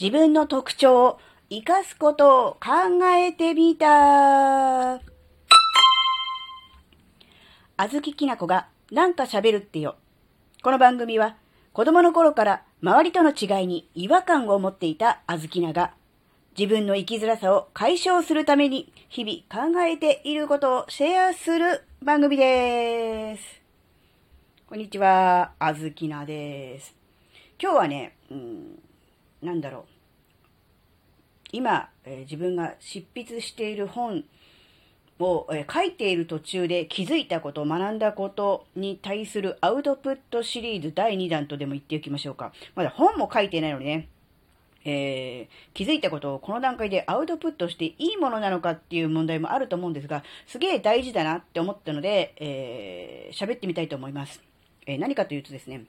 自分の特徴を生かすことを考えてみた。あずききなこがなんか喋るってよ。この番組は子供の頃から周りとの違いに違和感を持っていたあずきなが自分の生きづらさを解消するために日々考えていることをシェアする番組です。こんにちは、あずきなです。今日はね、うんなんだろう。今、えー、自分が執筆している本を、えー、書いている途中で気づいたこと、学んだことに対するアウトプットシリーズ第2弾とでも言っておきましょうか。まだ本も書いてないのにね、えー、気づいたことをこの段階でアウトプットしていいものなのかっていう問題もあると思うんですが、すげえ大事だなって思ったので、えー、喋ってみたいと思います。えー、何かというとですね、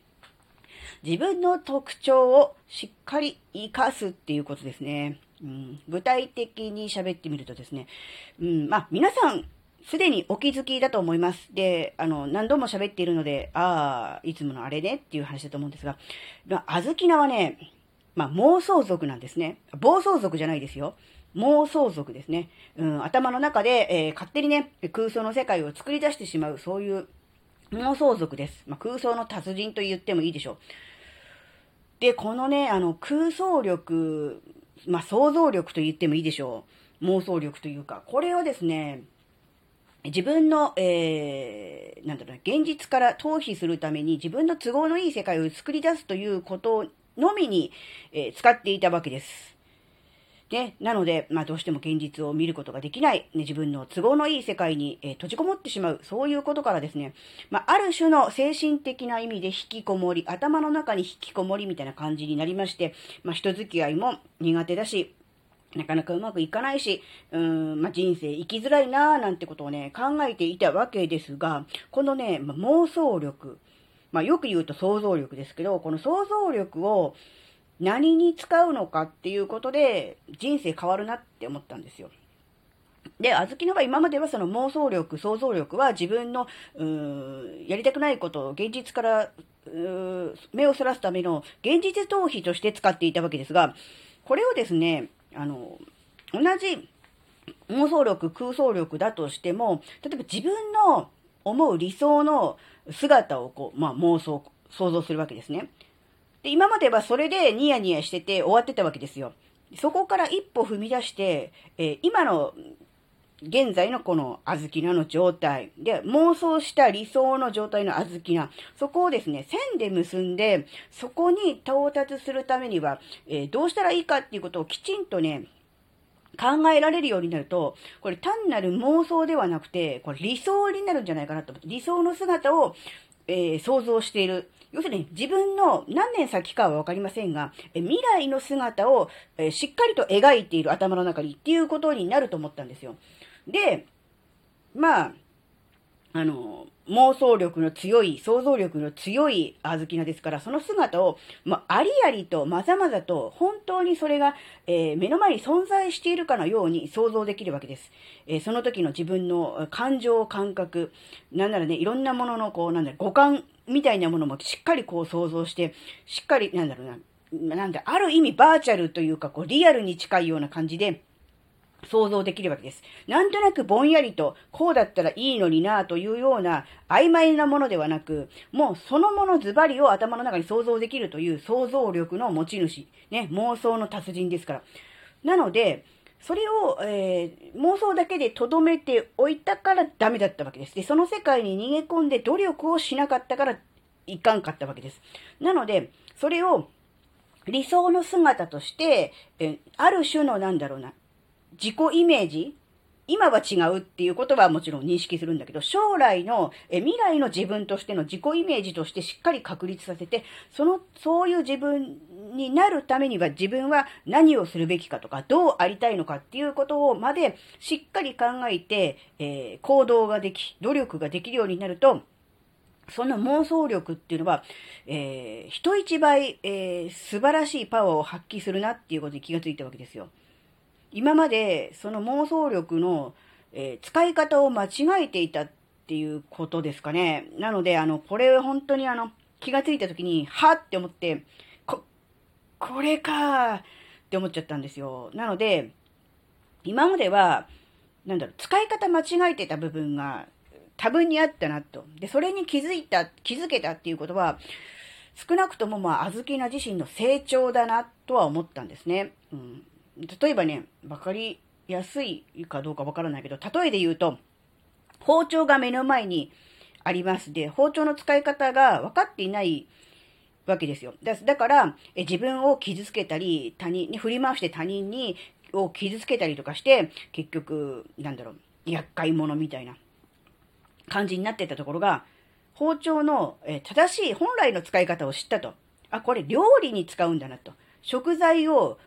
自分の特徴をしっかり活かすっていうことですね。うん、具体的に喋ってみるとですね、うん、まあ、皆さん、すでにお気づきだと思います。で、あの、何度も喋っているので、ああ、いつものあれねっていう話だと思うんですが、まあ、あずきなはね、まあ、妄想族なんですね。暴走族じゃないですよ。妄想族ですね。うん、頭の中で、えー、勝手にね、空想の世界を作り出してしまう、そういう妄想族です。まあ、空想の達人と言ってもいいでしょう。で、このね、あの、空想力、まあ、想像力と言ってもいいでしょう。妄想力というか、これをですね、自分の、えー、なんだろう現実から逃避するために自分の都合のいい世界を作り出すということのみに、えー、使っていたわけです。ね、なので、まあ、どうしても現実を見ることができない、ね、自分の都合のいい世界に、え、閉じこもってしまう、そういうことからですね、まあ、ある種の精神的な意味で引きこもり、頭の中に引きこもりみたいな感じになりまして、まあ、人付き合いも苦手だし、なかなかうまくいかないし、うーん、まあ、人生生きづらいなーなんてことをね、考えていたわけですが、このね、まあ、妄想力、まあ、よく言うと想像力ですけど、この想像力を、何に使うのかっていうことで人生変わるなって思ったんですよ。で、あずきのが今まではその妄想力、想像力は自分の、うーんやりたくないことを現実からう目をそらすための現実逃避として使っていたわけですが、これをですね、あの、同じ妄想力、空想力だとしても、例えば自分の思う理想の姿をこう、まあ妄想、想像するわけですね。で、今まではそれでニヤニヤしてて終わってたわけですよ。そこから一歩踏み出して、えー、今の現在のこの小豆菜の状態で、妄想した理想の状態の小豆菜、そこをですね、線で結んで、そこに到達するためには、えー、どうしたらいいかっていうことをきちんとね、考えられるようになると、これ単なる妄想ではなくて、これ理想になるんじゃないかなと思って、理想の姿を、えー、想像している。要するに自分の何年先かはわかりませんが、え未来の姿をえしっかりと描いている頭の中にっていうことになると思ったんですよ。で、まあ、あの、妄想力の強い、想像力の強い小豆菜ですから、その姿を、まあ、ありありと、まざまざと、本当にそれが、えー、目の前に存在しているかのように想像できるわけです。えー、その時の自分の感情、感覚、なんならね、いろんなものの、こう、なんだ、五感みたいなものもしっかりこう想像して、しっかり、なんだろうな、なんだ、ある意味バーチャルというか、こう、リアルに近いような感じで、想像できるわけです。なんとなくぼんやりと、こうだったらいいのになというような曖昧なものではなく、もうそのものズバリを頭の中に想像できるという想像力の持ち主、ね、妄想の達人ですから。なので、それを、えー、妄想だけで留めておいたからダメだったわけです。で、その世界に逃げ込んで努力をしなかったからいかんかったわけです。なので、それを理想の姿として、えある種のなんだろうな、自己イメージ今は違うっていうことはもちろん認識するんだけど、将来の、え未来の自分としての自己イメージとしてしっかり確立させて、その、そういう自分になるためには自分は何をするべきかとか、どうありたいのかっていうことをまでしっかり考えて、えー、行動ができ、努力ができるようになると、その妄想力っていうのは、えー、人一倍、えー、素晴らしいパワーを発揮するなっていうことに気がついたわけですよ。今までその妄想力の、えー、使い方を間違えていたっていうことですかね。なので、あの、これ本当にあの、気がついた時に、はって思って、こ、これか、って思っちゃったんですよ。なので、今までは、なんだろう、使い方間違えてた部分が多分にあったなと。で、それに気づいた、気づけたっていうことは、少なくともまあ、あずきな自身の成長だなとは思ったんですね。うん、例えばね、わかりやすいかどうかわからないけど、例えで言うと、包丁が目の前にありますで、包丁の使い方が分かっていないわけですよ。だからえ、自分を傷つけたり、他人に振り回して他人にを傷つけたりとかして、結局、なんだろう、厄介者みたいな感じになってたところが、包丁の、え正しい本来の使い方を知ったと。あ、これ料理に使うんだなと。食材を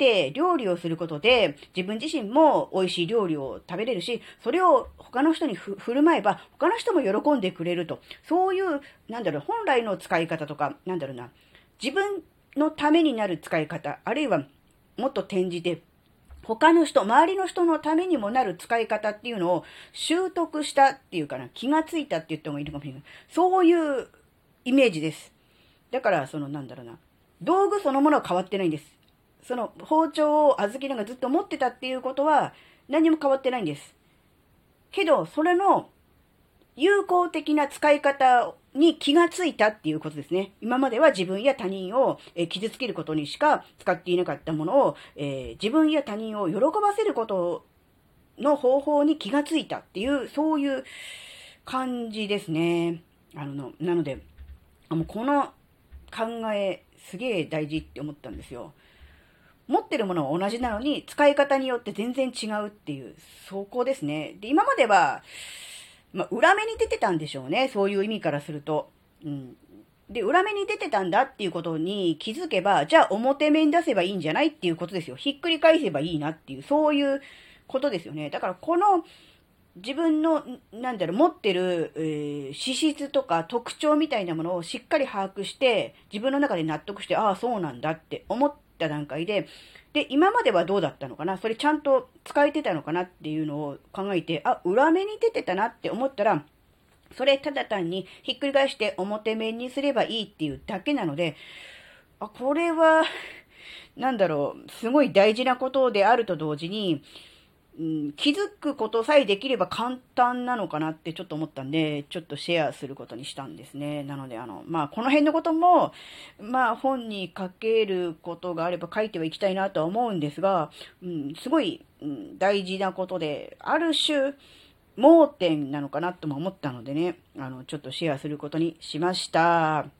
って料理をすることで、自分自身も美味しい料理を食べれるし、それを他の人に振る舞えば、他の人も喜んでくれると。そういう、なんだろう、本来の使い方とか、なんだろうな、自分のためになる使い方、あるいはもっと転じて、他の人、周りの人のためにもなる使い方っていうのを習得したっていうかな、気がついたって言ってもいいかもしれない。そういうイメージです。だから、そのなんだろうな、道具そのものは変わってないんです。その包丁を小豆菜がずっと持ってたっていうことは何も変わってないんです。けど、それの有効的な使い方に気がついたっていうことですね。今までは自分や他人を、え傷つけることにしか使っていなかったものを、えー、自分や他人を喜ばせることの方法に気がついたっていう、そういう感じですね。あの、なので、もうこの考えすげえ大事って思ったんですよ。持ってるものは同じなのに、使い方によって全然違うっていう、そこですね。で、今までは、まあ、裏目に出てたんでしょうね。そういう意味からすると。うん。で、裏目に出てたんだっていうことに気づけば、じゃあ表目に出せばいいんじゃないっていうことですよ。ひっくり返せばいいなっていう、そういうことですよね。だからこの、自分の、なんだろう、持ってる、えー、資質とか特徴みたいなものをしっかり把握して、自分の中で納得して、ああ、そうなんだって思った段階で、で、今まではどうだったのかな？それちゃんと使えてたのかなっていうのを考えて、あ、裏目に出てたなって思ったら、それただ単にひっくり返して表面にすればいいっていうだけなので、あ、これは、なんだろう、すごい大事なことであると同時に、うん、気づくことさえできれば簡単なのかなってちょっと思ったんで、ちょっとシェアすることにしたんですね。なので、あの、まあ、この辺のことも、まあ、本に書けることがあれば書いてはいきたいなとは思うんですが、うん、すごい、うん、大事なことで、ある種、盲点なのかなとも思ったのでね、あの、ちょっとシェアすることにしました。